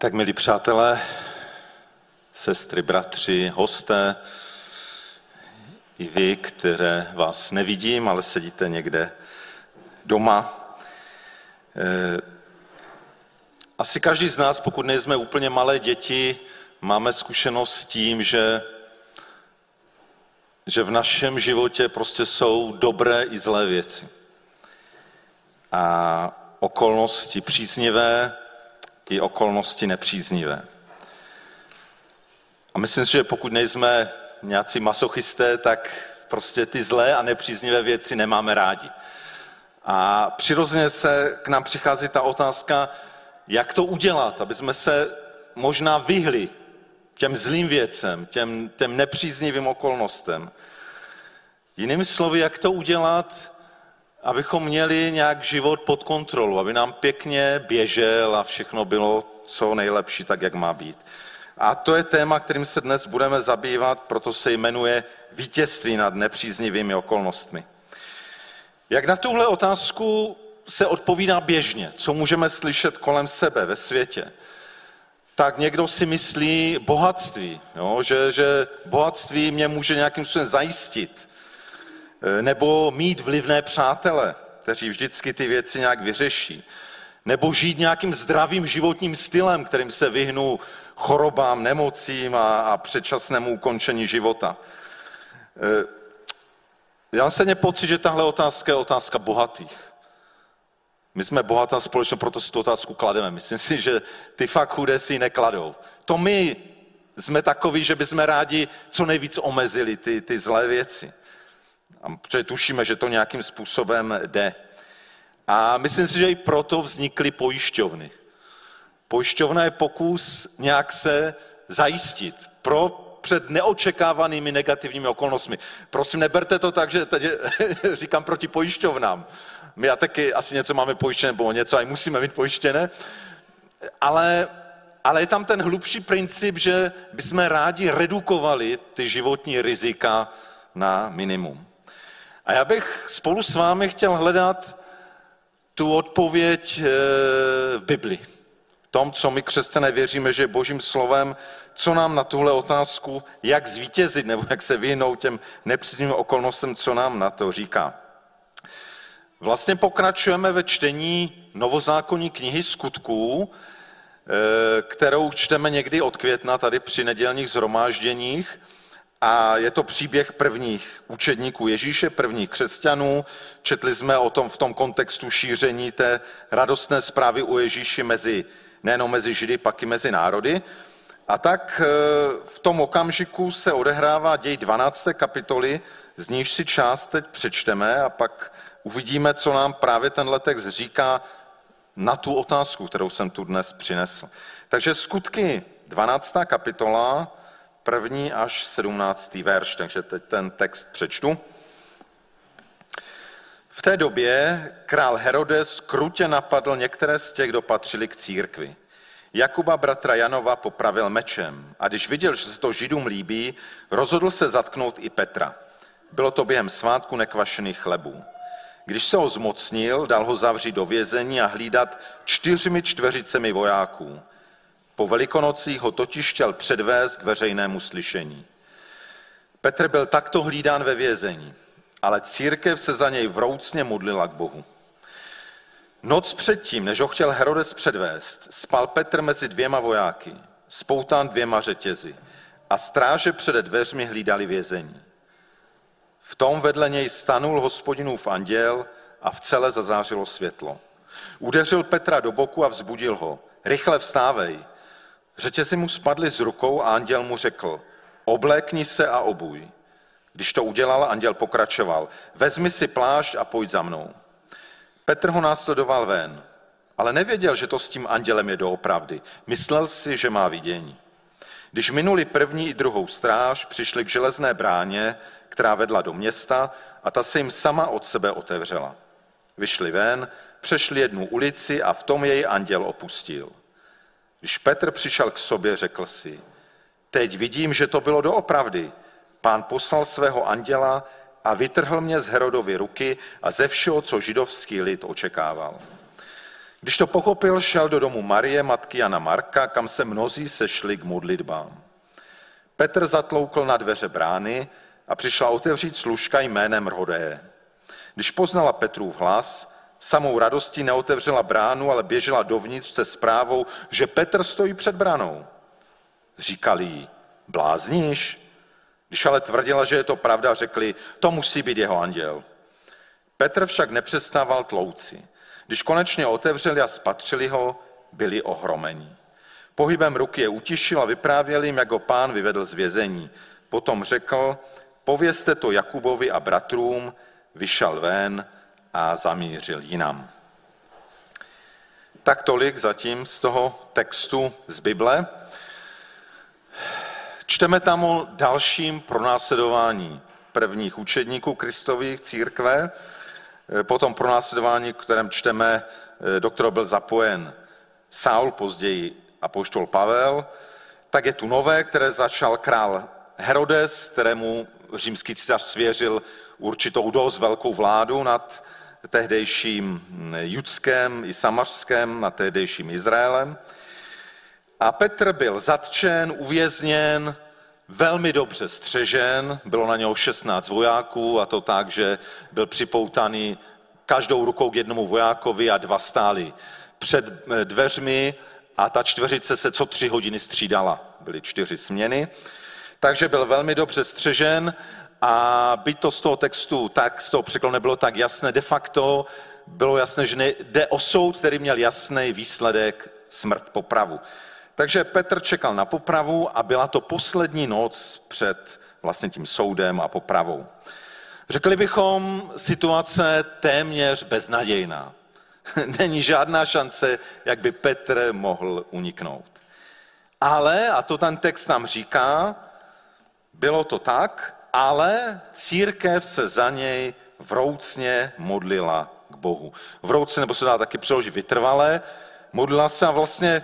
Tak milí přátelé, sestry, bratři, hosté, i vy, které vás nevidím, ale sedíte někde doma. Eh, asi každý z nás, pokud nejsme úplně malé děti, máme zkušenost s tím, že, že v našem životě prostě jsou dobré i zlé věci. A okolnosti příznivé i okolnosti nepříznivé. A myslím si, že pokud nejsme nějací masochisté, tak prostě ty zlé a nepříznivé věci nemáme rádi. A přirozeně se k nám přichází ta otázka, jak to udělat, aby jsme se možná vyhli těm zlým věcem, těm, těm nepříznivým okolnostem. Jinými slovy, jak to udělat, abychom měli nějak život pod kontrolu, aby nám pěkně běžel a všechno bylo co nejlepší, tak jak má být. A to je téma, kterým se dnes budeme zabývat, proto se jmenuje vítězství nad nepříznivými okolnostmi. Jak na tuhle otázku se odpovídá běžně, co můžeme slyšet kolem sebe ve světě, tak někdo si myslí bohatství, jo? Že, že bohatství mě může nějakým způsobem zajistit, nebo mít vlivné přátele, kteří vždycky ty věci nějak vyřeší, nebo žít nějakým zdravým životním stylem, kterým se vyhnu chorobám, nemocím a, a předčasnému ukončení života. E, já mám stejně pocit, že tahle otázka je otázka bohatých. My jsme bohatá společnost, proto si tu otázku klademe. Myslím si, že ty fakt chudé si ji nekladou. To my jsme takoví, že bychom rádi co nejvíc omezili ty, ty zlé věci. A protože tušíme, že to nějakým způsobem jde. A myslím si, že i proto vznikly pojišťovny. Pojišťovna je pokus nějak se zajistit pro před neočekávanými negativními okolnostmi. Prosím, neberte to tak, že teď říkám proti pojišťovnám. My a taky asi něco máme pojištěné, nebo něco aj musíme mít pojištěné, ale, ale je tam ten hlubší princip, že bychom rádi redukovali ty životní rizika na minimum. A já bych spolu s vámi chtěl hledat tu odpověď eh, v Bibli tom, co my křesťané věříme, že je božím slovem, co nám na tuhle otázku, jak zvítězit nebo jak se vyhnout těm nepříznivým okolnostem, co nám na to říká. Vlastně pokračujeme ve čtení novozákonní knihy skutků, eh, kterou čteme někdy od května tady při nedělních zhromážděních. A je to příběh prvních učedníků Ježíše, prvních křesťanů. Četli jsme o tom v tom kontextu šíření té radostné zprávy u Ježíši mezi nejenom mezi Židy, pak i mezi národy. A tak e, v tom okamžiku se odehrává děj 12. kapitoly, z níž si část teď přečteme a pak uvidíme, co nám právě tenhle text říká na tu otázku, kterou jsem tu dnes přinesl. Takže skutky 12. kapitola, první až 17. verš, takže teď ten text přečtu. V té době král Herodes krutě napadl některé z těch, kdo patřili k církvi. Jakuba bratra Janova popravil mečem a když viděl, že se to židům líbí, rozhodl se zatknout i Petra. Bylo to během svátku nekvašených chlebů. Když se ho zmocnil, dal ho zavřít do vězení a hlídat čtyřmi čtveřicemi vojáků. Po velikonocích ho totiž chtěl předvést k veřejnému slyšení. Petr byl takto hlídán ve vězení ale církev se za něj vroucně modlila k Bohu. Noc předtím, než ho chtěl Herodes předvést, spal Petr mezi dvěma vojáky, spoután dvěma řetězy a stráže před dveřmi hlídali vězení. V tom vedle něj stanul hospodinův anděl a v celé zazářilo světlo. Udeřil Petra do boku a vzbudil ho. Rychle vstávej. Řetězy mu spadly z rukou a anděl mu řekl, oblékni se a obuj. Když to udělal, anděl pokračoval. Vezmi si plášť a pojď za mnou. Petr ho následoval ven, ale nevěděl, že to s tím andělem je doopravdy. Myslel si, že má vidění. Když minuli první i druhou stráž, přišli k železné bráně, která vedla do města a ta se jim sama od sebe otevřela. Vyšli ven, přešli jednu ulici a v tom jej anděl opustil. Když Petr přišel k sobě, řekl si, teď vidím, že to bylo doopravdy, Pán poslal svého anděla a vytrhl mě z Herodovy ruky a ze všeho, co židovský lid očekával. Když to pochopil, šel do domu Marie, matky Jana Marka, kam se mnozí sešli k modlitbám. Petr zatloukl na dveře brány a přišla otevřít služka jménem Rodé. Když poznala Petrův hlas, samou radostí neotevřela bránu, ale běžela dovnitř se zprávou, že Petr stojí před bránou. Říkali jí, blázníš? Když ale tvrdila, že je to pravda, řekli, to musí být jeho anděl. Petr však nepřestával tlouci. Když konečně otevřeli a spatřili ho, byli ohromeni. Pohybem ruky je utišil a vyprávěl jim, jak ho pán vyvedl z vězení. Potom řekl, povězte to Jakubovi a bratrům, vyšel ven a zamířil jinam. Tak tolik zatím z toho textu z Bible. Čteme tam o dalším pronásledování prvních učedníků Kristových církve, potom pronásledování, kterém čteme, do kterého byl zapojen Saul, později apoštol Pavel, tak je tu nové, které začal král Herodes, kterému římský císař svěřil určitou dost velkou vládu nad tehdejším Judskem i Samařském, nad tehdejším Izraelem. A Petr byl zatčen, uvězněn, velmi dobře střežen, bylo na něho 16 vojáků a to tak, že byl připoutaný každou rukou k jednomu vojákovi a dva stáli před dveřmi a ta čtveřice se co tři hodiny střídala. Byly čtyři směny, takže byl velmi dobře střežen a byť to z toho textu, tak z toho překladu nebylo tak jasné, de facto bylo jasné, že jde o soud, který měl jasný výsledek smrt popravu. Takže Petr čekal na popravu a byla to poslední noc před vlastně tím soudem a popravou. Řekli bychom situace téměř beznadějná. Není žádná šance, jak by Petr mohl uniknout. Ale, a to ten text nám říká, bylo to tak, ale církev se za něj vroucně modlila k Bohu. Vroucně, nebo se dá taky přeložit vytrvalé, modlila se a vlastně,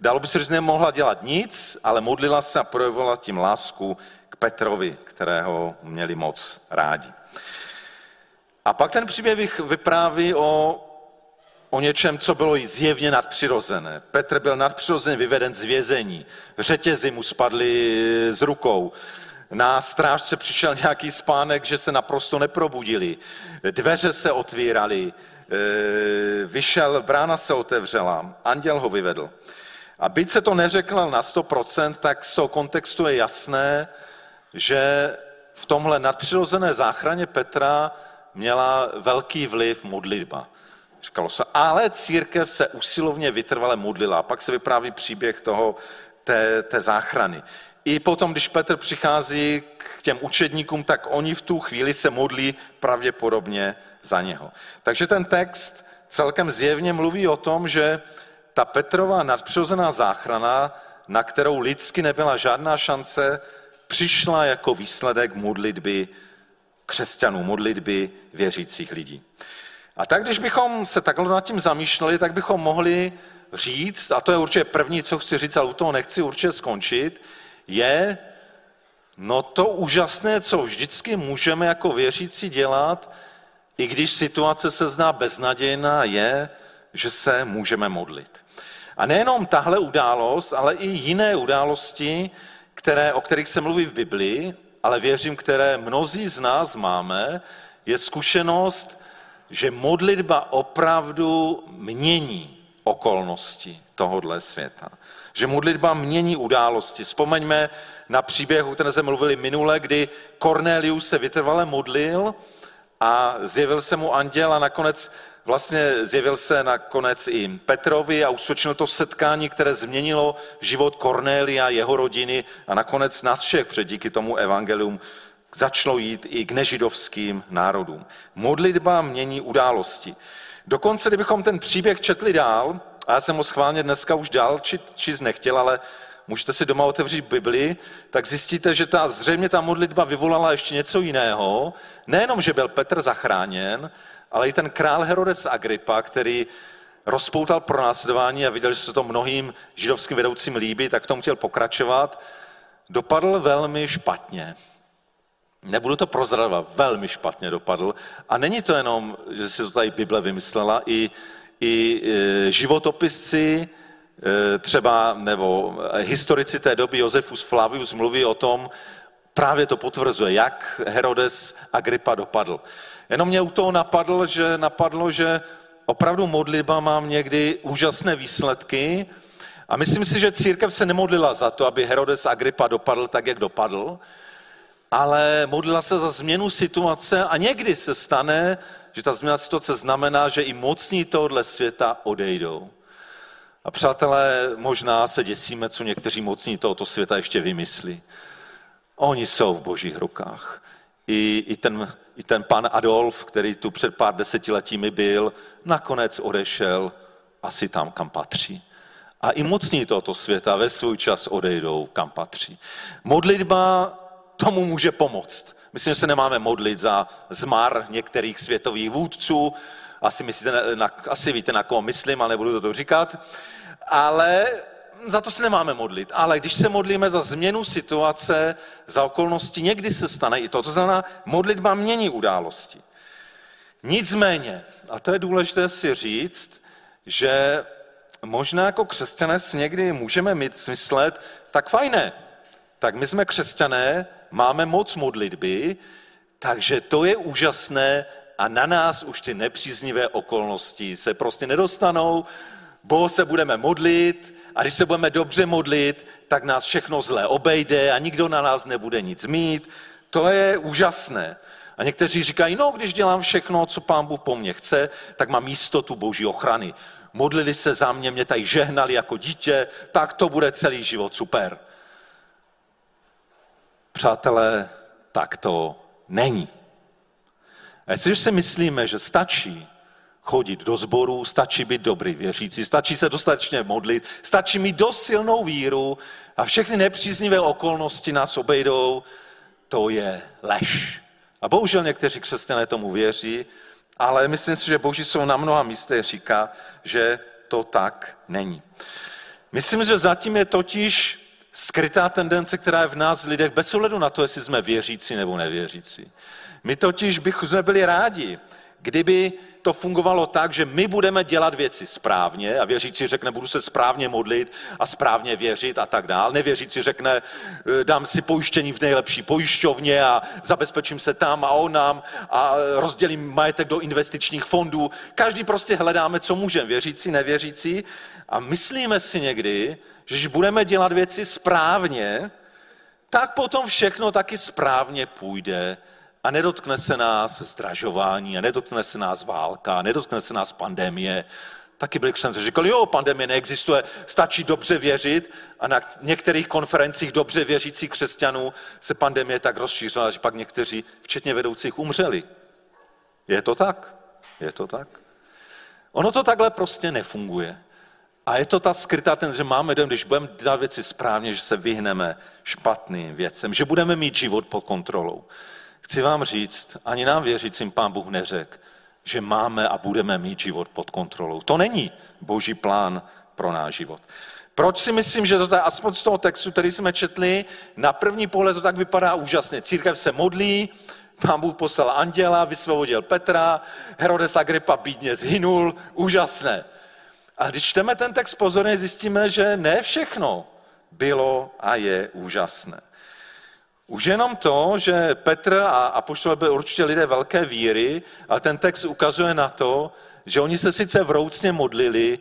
dalo by se říct, nemohla dělat nic, ale modlila se a projevovala tím lásku k Petrovi, kterého měli moc rádi. A pak ten příběh vypráví o o něčem, co bylo zjevně nadpřirozené. Petr byl nadpřirozeně vyveden z vězení. Řetězy mu spadly z rukou. Na strážce přišel nějaký spánek, že se naprosto neprobudili. Dveře se otvíraly, e, vyšel, brána se otevřela, anděl ho vyvedl. A byť se to neřekl na 100%, tak z toho kontextu je jasné, že v tomhle nadpřirozené záchraně Petra měla velký vliv modlitba. Říkalo se, ale církev se usilovně vytrvale modlila. Pak se vypráví příběh toho, té, té záchrany. I potom, když Petr přichází k těm učedníkům, tak oni v tu chvíli se modlí pravděpodobně za něho. Takže ten text celkem zjevně mluví o tom, že ta Petrova nadpřirozená záchrana, na kterou lidsky nebyla žádná šance, přišla jako výsledek modlitby křesťanů, modlitby věřících lidí. A tak, když bychom se takhle nad tím zamýšleli, tak bychom mohli říct, a to je určitě první, co chci říct, ale u toho nechci určitě skončit, je, no to úžasné, co vždycky můžeme jako věřící dělat, i když situace se zná beznadějná, je, že se můžeme modlit. A nejenom tahle událost, ale i jiné události, které, o kterých se mluví v Biblii, ale věřím, které mnozí z nás máme, je zkušenost že modlitba opravdu mění okolnosti tohohle světa. Že modlitba mění události. Vzpomeňme na příběh, o kterém jsme mluvili minule, kdy Cornelius se vytrvale modlil a zjevil se mu anděl a nakonec vlastně zjevil se nakonec i Petrovi a usvědčil to setkání, které změnilo život Cornélia, jeho rodiny a nakonec nás všech, protože díky tomu evangelium začalo jít i k nežidovským národům. Modlitba mění události. Dokonce, kdybychom ten příběh četli dál, a já jsem ho schválně dneska už dál čit, číst nechtěl, ale můžete si doma otevřít Bibli, tak zjistíte, že ta, zřejmě ta modlitba vyvolala ještě něco jiného. Nejenom, že byl Petr zachráněn, ale i ten král Herodes Agrippa, který rozpoutal pronásledování a viděl, že se to mnohým židovským vedoucím líbí, tak v tom chtěl pokračovat, dopadl velmi špatně nebudu to prozradovat, velmi špatně dopadl. A není to jenom, že si to tady Bible vymyslela, i, i e, životopisci, e, třeba nebo historici té doby Josefus Flavius mluví o tom, právě to potvrzuje, jak Herodes Agrippa dopadl. Jenom mě u toho napadlo, že, napadlo, že opravdu modlitba mám někdy úžasné výsledky a myslím si, že církev se nemodlila za to, aby Herodes Agrippa dopadl tak, jak dopadl, ale modlila se za změnu situace a někdy se stane, že ta změna situace znamená, že i mocní tohohle světa odejdou. A přátelé, možná se děsíme, co někteří mocní tohoto světa ještě vymyslí. Oni jsou v božích rukách. I, i, ten, I ten pan Adolf, který tu před pár desetiletími byl, nakonec odešel asi tam, kam patří. A i mocní tohoto světa ve svůj čas odejdou, kam patří. Modlitba tomu může pomoct. Myslím, že se nemáme modlit za zmar některých světových vůdců. Asi, myslíte, na, asi víte, na koho myslím, ale nebudu to říkat. Ale za to se nemáme modlit. Ale když se modlíme za změnu situace, za okolnosti, někdy se stane i to. To znamená, modlitba mění události. Nicméně, a to je důležité si říct, že možná jako křesťané si někdy můžeme mít smyslet, tak fajné, tak my jsme křesťané, máme moc modlitby, takže to je úžasné a na nás už ty nepříznivé okolnosti se prostě nedostanou, bo se budeme modlit a když se budeme dobře modlit, tak nás všechno zlé obejde a nikdo na nás nebude nic mít. To je úžasné. A někteří říkají, no, když dělám všechno, co pán Bůh po mně chce, tak mám jistotu boží ochrany. Modlili se za mě, mě tady žehnali jako dítě, tak to bude celý život super. Přátelé, tak to není. A jestliže si myslíme, že stačí chodit do sboru, stačí být dobrý věřící, stačí se dostatečně modlit, stačí mít dost silnou víru a všechny nepříznivé okolnosti nás obejdou, to je lež. A bohužel někteří křesťané tomu věří, ale myslím si, že Boží jsou na mnoha místech říká, že to tak není. Myslím, že zatím je totiž skrytá tendence, která je v nás lidech, bez ohledu na to, jestli jsme věřící nebo nevěřící. My totiž bychom byli rádi, kdyby to fungovalo tak, že my budeme dělat věci správně a věřící řekne, budu se správně modlit a správně věřit a tak dál. Nevěřící řekne, e, dám si pojištění v nejlepší pojišťovně a zabezpečím se tam a onám a rozdělím majetek do investičních fondů. Každý prostě hledáme, co můžeme, věřící, nevěřící. A myslíme si někdy, že když budeme dělat věci správně, tak potom všechno taky správně půjde a nedotkne se nás zdražování, a nedotkne se nás válka, a nedotkne se nás pandemie. Taky byli křesťané, říkali, jo, pandemie neexistuje, stačí dobře věřit a na některých konferencích dobře věřících křesťanů se pandemie tak rozšířila, že pak někteří, včetně vedoucích, umřeli. Je to tak? Je to tak? Ono to takhle prostě nefunguje. A je to ta skrytá ten, že máme den, když budeme dělat věci správně, že se vyhneme špatným věcem, že budeme mít život pod kontrolou. Chci vám říct, ani nám věřícím pán Bůh neřekl, že máme a budeme mít život pod kontrolou. To není boží plán pro náš život. Proč si myslím, že to je aspoň z toho textu, který jsme četli, na první pohled to tak vypadá úžasně. Církev se modlí, pán Bůh poslal anděla, vysvobodil Petra, Herodes Agrippa bídně zhynul, úžasné. A když čteme ten text pozorně, zjistíme, že ne všechno bylo a je úžasné. Už jenom to, že Petr a apoštol byli určitě lidé velké víry, ale ten text ukazuje na to, že oni se sice vroucně modlili,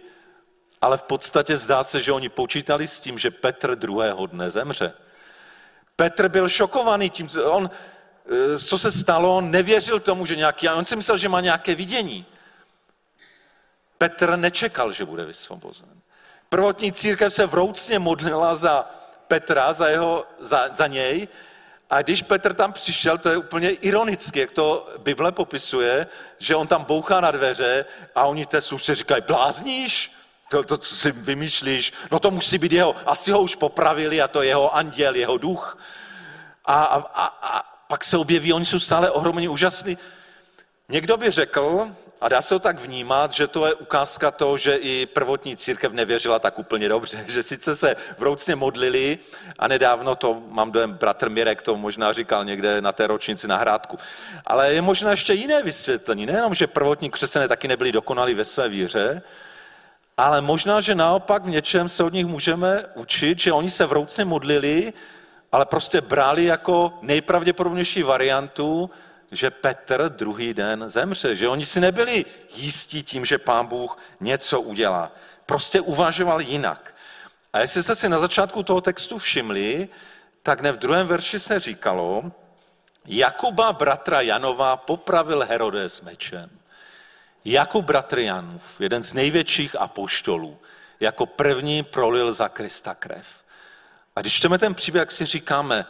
ale v podstatě zdá se, že oni počítali s tím, že Petr druhého dne zemře. Petr byl šokovaný tím, on, eh, co se stalo, on nevěřil tomu, že nějaký, on si myslel, že má nějaké vidění. Petr nečekal, že bude vysvobozen. Prvotní církev se vroucně modlila za Petra, za, jeho, za, za něj, a když Petr tam přišel, to je úplně ironické, jak to Bible popisuje, že on tam bouchá na dveře a oni té služce říkají, blázníš? To, to, co si vymýšlíš, no to musí být jeho, asi ho už popravili a to je jeho anděl, jeho duch. A, a, a, a pak se objeví, oni jsou stále ohromně úžasní. Někdo by řekl, a dá se to tak vnímat, že to je ukázka toho, že i prvotní církev nevěřila tak úplně dobře, že sice se vroucně modlili a nedávno to, mám dojem, bratr Mirek to možná říkal někde na té ročnici na Hrádku, ale je možná ještě jiné vysvětlení, nejenom, že prvotní křesťané taky nebyli dokonalí ve své víře, ale možná, že naopak v něčem se od nich můžeme učit, že oni se vroucně modlili, ale prostě brali jako nejpravděpodobnější variantu, že Petr druhý den zemře, že oni si nebyli jistí tím, že pán Bůh něco udělá. Prostě uvažoval jinak. A jestli jste si na začátku toho textu všimli, tak ne v druhém verši se říkalo, Jakuba bratra Janova popravil Herodes mečem. Jakub bratr Janův, jeden z největších apoštolů, jako první prolil za Krista krev. A když čteme ten příběh, si říkáme,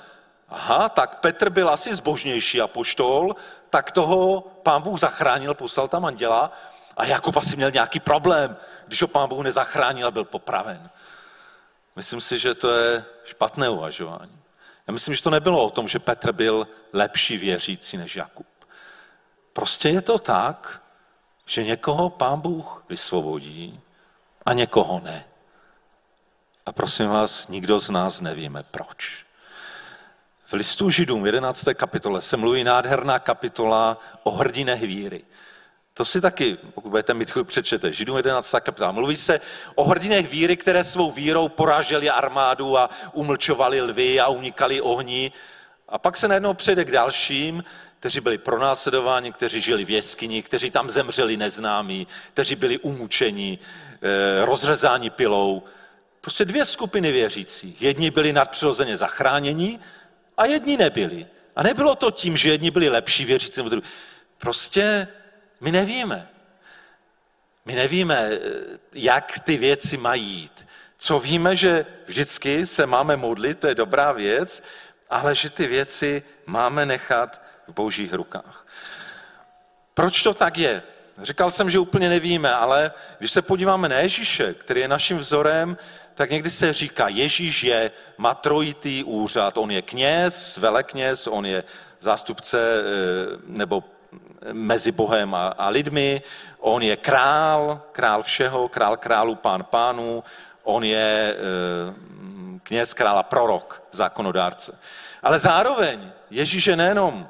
aha, tak Petr byl asi zbožnější apoštol, tak toho pán Bůh zachránil, poslal tam anděla a Jakub asi měl nějaký problém, když ho pán Bůh nezachránil a byl popraven. Myslím si, že to je špatné uvažování. Já myslím, že to nebylo o tom, že Petr byl lepší věřící než Jakub. Prostě je to tak, že někoho pán Bůh vysvobodí a někoho ne. A prosím vás, nikdo z nás nevíme proč. V listu Židům 11. kapitole se mluví nádherná kapitola o hrdinech víry. To si taky, pokud budete mít chuť, přečete. Židům 11. kapitola. Mluví se o hrdinech víry, které svou vírou poráželi armádu a umlčovali lvy a unikali ohni. A pak se najednou přejde k dalším, kteří byli pronásledováni, kteří žili v jeskyni, kteří tam zemřeli neznámí, kteří byli umučeni, eh, rozřezáni pilou. Prostě dvě skupiny věřících. Jedni byli nadpřirozeně zachráněni a jedni nebyli. A nebylo to tím, že jedni byli lepší věřící nebo Prostě my nevíme. My nevíme, eh, jak ty věci mají jít. Co víme, že vždycky se máme modlit, to je dobrá věc, ale že ty věci máme nechat v božích rukách. Proč to tak je? Říkal jsem, že úplně nevíme, ale když se podíváme na Ježíše, který je naším vzorem, tak někdy se říká, Ježíš je, má trojitý úřad. On je kněz, velekněz, on je zástupce eh, nebo mezi Bohem a, a lidmi, on je král, král všeho, král králu, pán pánů, on je eh, kněz, král a prorok, zákonodárce. Ale zároveň Ježíš je nejenom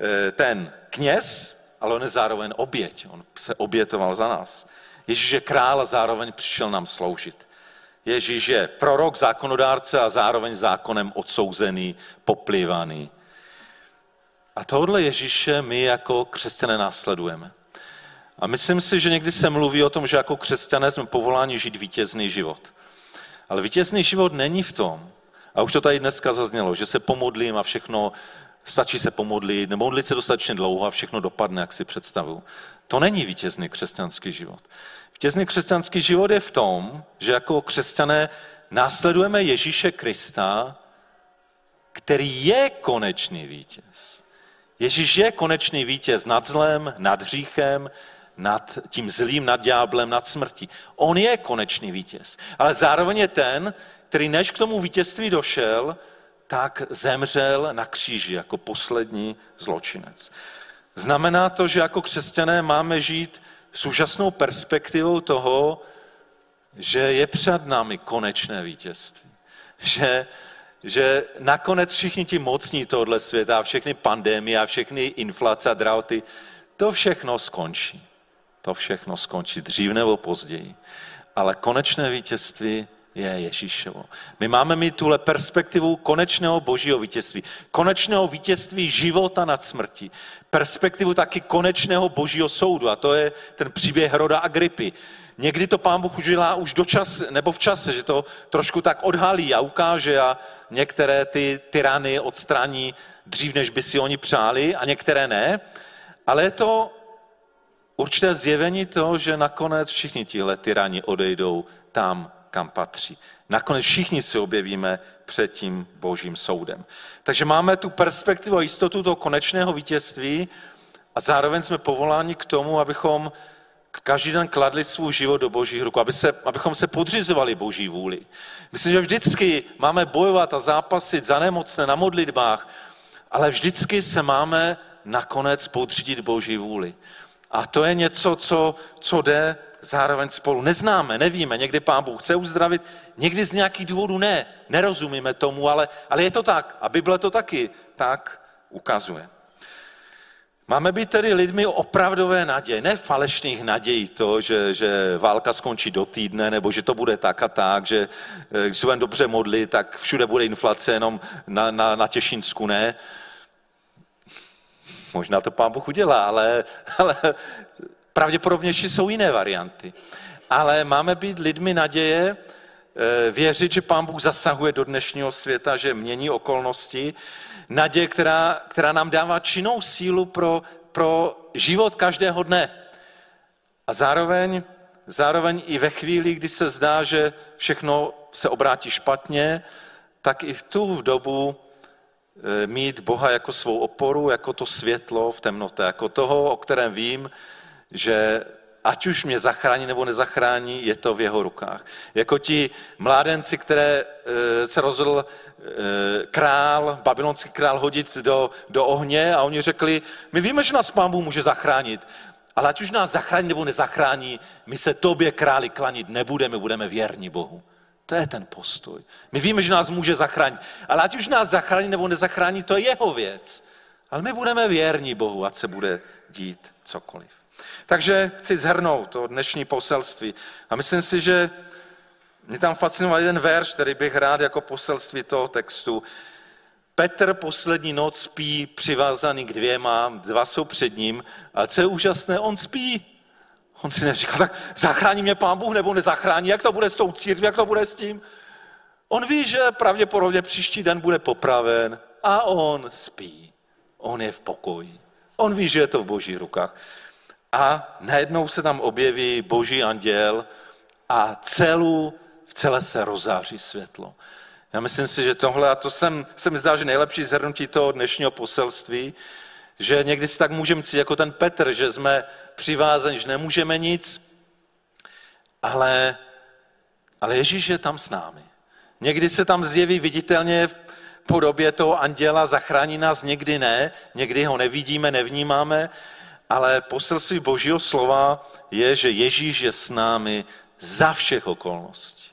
eh, ten kněz, ale on je zároveň oběť. On se obětoval za nás. Ježíš je král a zároveň přišel nám sloužit. Ježíš je prorok, zákonodárce a zároveň zákonem odsouzený, poplivaný. A tohle Ježíše my jako křesťané následujeme. A myslím si, že někdy se mluví o tom, že jako křesťané jsme povoláni žít vítězný život. Ale vítězný život není v tom, a už to tady dneska zaznělo, že se pomodlím a všechno, stačí se pomodlit, modlit se dostatečně dlouho a všechno dopadne, jak si představuju. To není vítězný křesťanský život. Vítězný křesťanský život je v tom, že jako křesťané následujeme Ježíše Krista, který je konečný vítěz. Ježíš je konečný vítěz nad zlem, nad hříchem, nad tím zlým, nad ďáblem, nad smrtí. On je konečný vítěz. Ale zároveň je ten, který než k tomu vítězství došel, tak zemřel na kříži jako poslední zločinec. Znamená to, že jako křesťané máme žít s úžasnou perspektivou toho, že je před námi konečné vítězství. Že, že nakonec všichni ti mocní tohle světa, všechny pandémie a všechny inflace a drahoty, to všechno skončí. To všechno skončí dřív nebo později. Ale konečné vítězství je Ježíšovo. My máme mít tuhle perspektivu konečného božího vítězství. Konečného vítězství života nad smrtí. Perspektivu taky konečného božího soudu. A to je ten příběh Heroda Agripy. Někdy to pán Bůh udělá už do čas, nebo v čase, že to trošku tak odhalí a ukáže a některé ty tyrany odstraní dřív, než by si oni přáli a některé ne. Ale je to určité zjevení toho, že nakonec všichni tihle tyrani odejdou tam, kam patří. Nakonec všichni se objevíme před tím božím soudem. Takže máme tu perspektivu a jistotu toho konečného vítězství a zároveň jsme povoláni k tomu, abychom každý den kladli svůj život do božích rukou, aby se, abychom se podřizovali boží vůli. Myslím, že vždycky máme bojovat a zápasit za nemocné na modlitbách, ale vždycky se máme nakonec podřídit boží vůli. A to je něco, co, co jde zároveň spolu. Neznáme, nevíme, někdy pán Bůh chce uzdravit, někdy z nějakých důvodů ne, nerozumíme tomu, ale, ale je to tak. A Bible to taky tak ukazuje. Máme být tedy lidmi opravdové naděje, ne falešných nadějí, to, že, že válka skončí do týdne, nebo že to bude tak a tak, že eh, když se budeme dobře modlit, tak všude bude inflace, jenom na, na, na Těšinsku ne. Možná to pán Bůh udělá, ale, ale pravděpodobnější jsou jiné varianty. Ale máme být lidmi naděje, eh, věřit, že pán Bůh zasahuje do dnešního světa, že mění okolnosti, naděje, která, která nám dává činnou sílu pro, pro život každého dne. A zároveň, zároveň i ve chvíli, kdy se zdá, že všechno se obrátí špatně, tak i v tu dobu e, mít Boha jako svou oporu, jako to světlo v temnotě, jako toho, o kterém vím, že ať už mě zachrání nebo nezachrání, je to v jeho rukách. Jako ti mládenci, které e, se rozhodl e, král, babylonský král hodit do, do ohně a oni řekli, my víme, že nás pán Bůh může zachránit, ale ať už nás zachrání nebo nezachrání, my se tobě králi klanit nebudeme, budeme věrní Bohu. To je ten postoj. My víme, že nás může zachránit, ale ať už nás zachrání nebo nezachrání, to je jeho věc. Ale my budeme věrní Bohu, ať se bude dít cokoliv. Takže chci zhrnout to dnešní poselství. A myslím si, že mě tam fascinoval jeden verš, který bych rád jako poselství toho textu. Petr poslední noc spí přivázaný k dvěma, dva jsou před ním, ale co je úžasné, on spí. On si neříká, tak zachrání mě pán Bůh nebo nezachrání, jak to bude s tou církví, jak to bude s tím. On ví, že pravděpodobně příští den bude popraven a on spí. On je v pokoji. On ví, že je to v božích rukách a najednou se tam objeví boží anděl a celou, v celé se rozáří světlo. Já myslím si, že tohle, a to jsem, se mi zdá, že nejlepší zhrnutí toho dnešního poselství, že někdy si tak můžeme cítit jako ten Petr, že jsme přivázaní, že nemůžeme nic, ale, ale Ježíš je tam s námi. Někdy se tam zjeví viditelně v podobě toho anděla, zachrání nás, někdy ne, někdy ho nevidíme, nevnímáme, ale poselství Božího slova je, že Ježíš je s námi za všech okolností.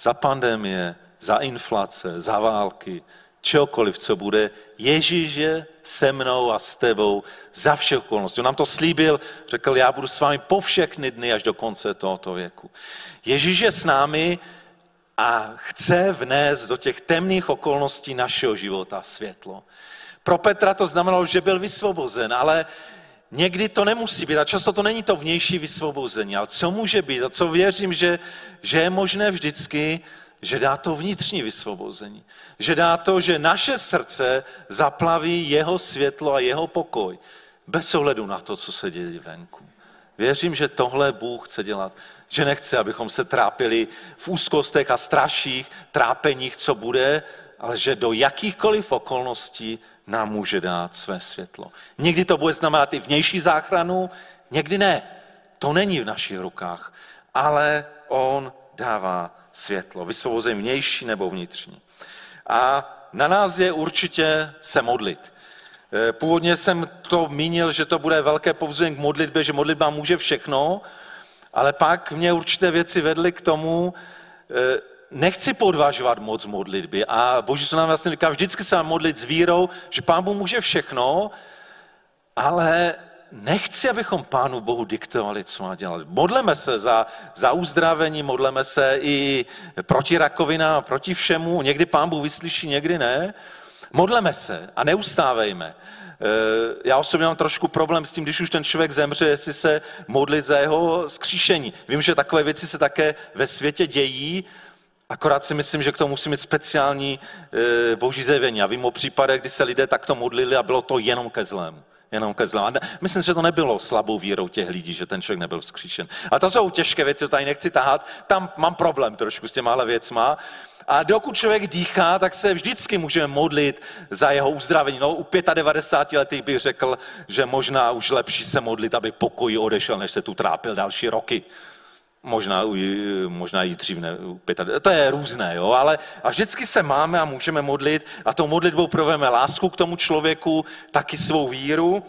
Za pandemie, za inflace, za války, čehokoliv, co bude. Ježíš je se mnou a s tebou za všech okolností. On nám to slíbil, řekl, já budu s vámi po všechny dny až do konce tohoto věku. Ježíš je s námi a chce vnést do těch temných okolností našeho života světlo. Pro Petra to znamenalo, že byl vysvobozen, ale Někdy to nemusí být a často to není to vnější vysvobození, ale co může být a co věřím, že, že je možné vždycky, že dá to vnitřní vysvobození. Že dá to, že naše srdce zaplaví jeho světlo a jeho pokoj, bez ohledu na to, co se děje venku. Věřím, že tohle Bůh chce dělat. Že nechce, abychom se trápili v úzkostech a straších, trápeních, co bude, ale že do jakýchkoliv okolností nám může dát své světlo. Někdy to bude znamenat i vnější záchranu, někdy ne. To není v našich rukách, ale on dává světlo, vysvobození vnější nebo vnitřní. A na nás je určitě se modlit. E, původně jsem to mínil, že to bude velké povzbuzení k modlitbě, že modlitba může všechno, ale pak mě určité věci vedly k tomu, e, nechci podvažovat moc modlitby a Boží se nám vlastně říká, vždycky se modlit s vírou, že Pán Bůh může všechno, ale nechci, abychom Pánu Bohu diktovali, co má dělat. Modleme se za, za uzdravení, modleme se i proti rakovinám, proti všemu. Někdy Pán Bůh vyslyší, někdy ne. Modleme se a neustávejme. Eh, já osobně mám trošku problém s tím, když už ten člověk zemře, jestli se modlit za jeho skříšení. Vím, že takové věci se také ve světě dějí, Akorát si myslím, že k tomu musí mít speciální e, boží zjevení. Já vím o případech, kdy se lidé takto modlili a bylo to jenom ke zlému. Jenom ke zlému. myslím, že to nebylo slabou vírou těch lidí, že ten člověk nebyl vzkříšen. A to jsou těžké věci, to tady nechci tahat. Tam mám problém trošku s těmahle věcma. A dokud člověk dýchá, tak se vždycky můžeme modlit za jeho uzdravení. No, u 95 letých bych řekl, že možná už lepší se modlit, aby pokoj odešel, než se tu trápil další roky možná, možná i dřív, ne, to je různé, jo, ale a vždycky se máme a můžeme modlit a tou modlitbou proveme lásku k tomu člověku, taky svou víru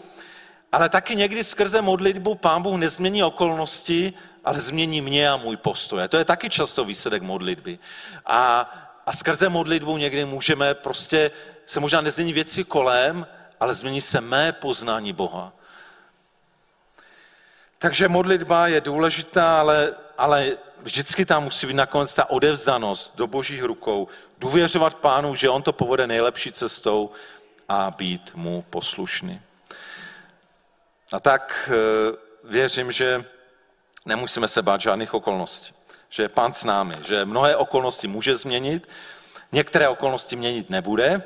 Ale taky někdy skrze modlitbu pán Bůh nezmění okolnosti, ale změní mě a můj postoj. A to je taky často výsledek modlitby. A, a skrze modlitbu někdy můžeme prostě, se možná nezmění věci kolem, ale změní se mé poznání Boha. Takže modlitba je důležitá, ale, ale vždycky tam musí být nakonec ta odevzdanost do božích rukou, důvěřovat pánu, že on to povede nejlepší cestou a být mu poslušný. A tak eh, věřím, že nemusíme se bát žádných okolností. Že je pán s námi, že mnohé okolnosti může změnit, některé okolnosti měnit nebude,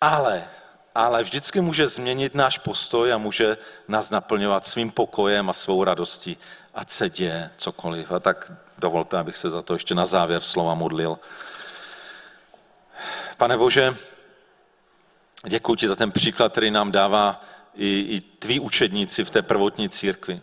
ale, ale vždycky může změnit náš postoj a může nás naplňovat svým pokojem a svou radostí, ať se děje cokoliv. A tak dovolte, abych se za to ještě na závěr slova modlil. Pane Bože, děkuji ti za ten příklad, který nám dává i, i tví učedníci v té prvotní církvi.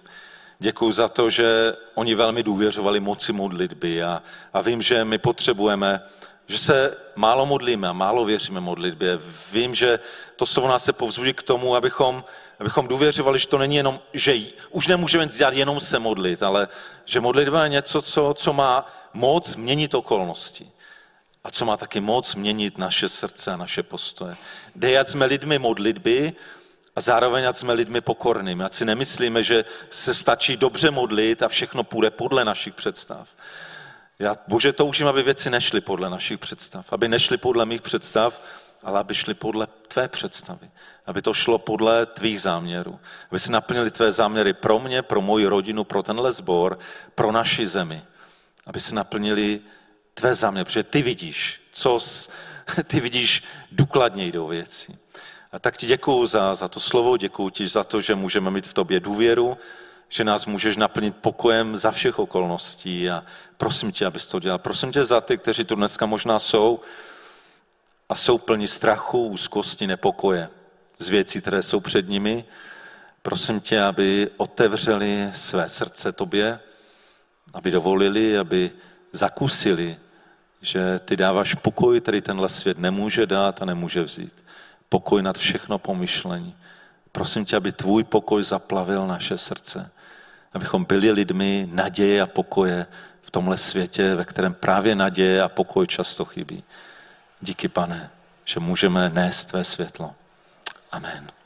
Děkuji za to, že oni velmi důvěřovali moci modlitby a, a vím, že my potřebujeme, že se málo modlíme a málo věříme modlitbě. Vím, že to slovo nás se povzbudí k tomu, abychom, abychom důvěřovali, že to není jenom, že už nemůžeme dělat jenom se modlit, ale že modlitba je něco, co, co má moc měnit okolnosti a co má taky moc měnit naše srdce a naše postoje. Dej, ať jsme lidmi modlitby, a zároveň, ať jsme lidmi pokornými. Ať si nemyslíme, že se stačí dobře modlit a všechno půjde podle našich představ. Já, bože, toužím, aby věci nešly podle našich představ. Aby nešly podle mých představ, ale aby šly podle tvé představy. Aby to šlo podle tvých záměrů. Aby si naplnili tvé záměry pro mě, pro moji rodinu, pro tenhle sbor, pro naši zemi. Aby si naplnili tvé záměry, protože ty vidíš, co ty vidíš důkladněji do věcí. A tak ti děkuju za, za to slovo, děkuju ti za to, že můžeme mít v tobě důvěru, že nás můžeš naplnit pokojem za všech okolností a prosím tě, abys to dělal. Prosím tě za ty, kteří tu dneska možná jsou a jsou plní strachu, úzkosti, nepokoje z věcí, které jsou před nimi. Prosím tě, aby otevřeli své srdce tobě, aby dovolili, aby zakusili, že ty dáváš pokoj, který tenhle svět nemůže dát a nemůže vzít pokoj nad všechno pomyšlení. Prosím tě, aby tvůj pokoj zaplavil naše srdce. Abychom byli lidmi naděje a pokoje v tomhle světě, ve kterém právě naděje a pokoj často chybí. Díky, pane, že můžeme nést tvé světlo. Amen.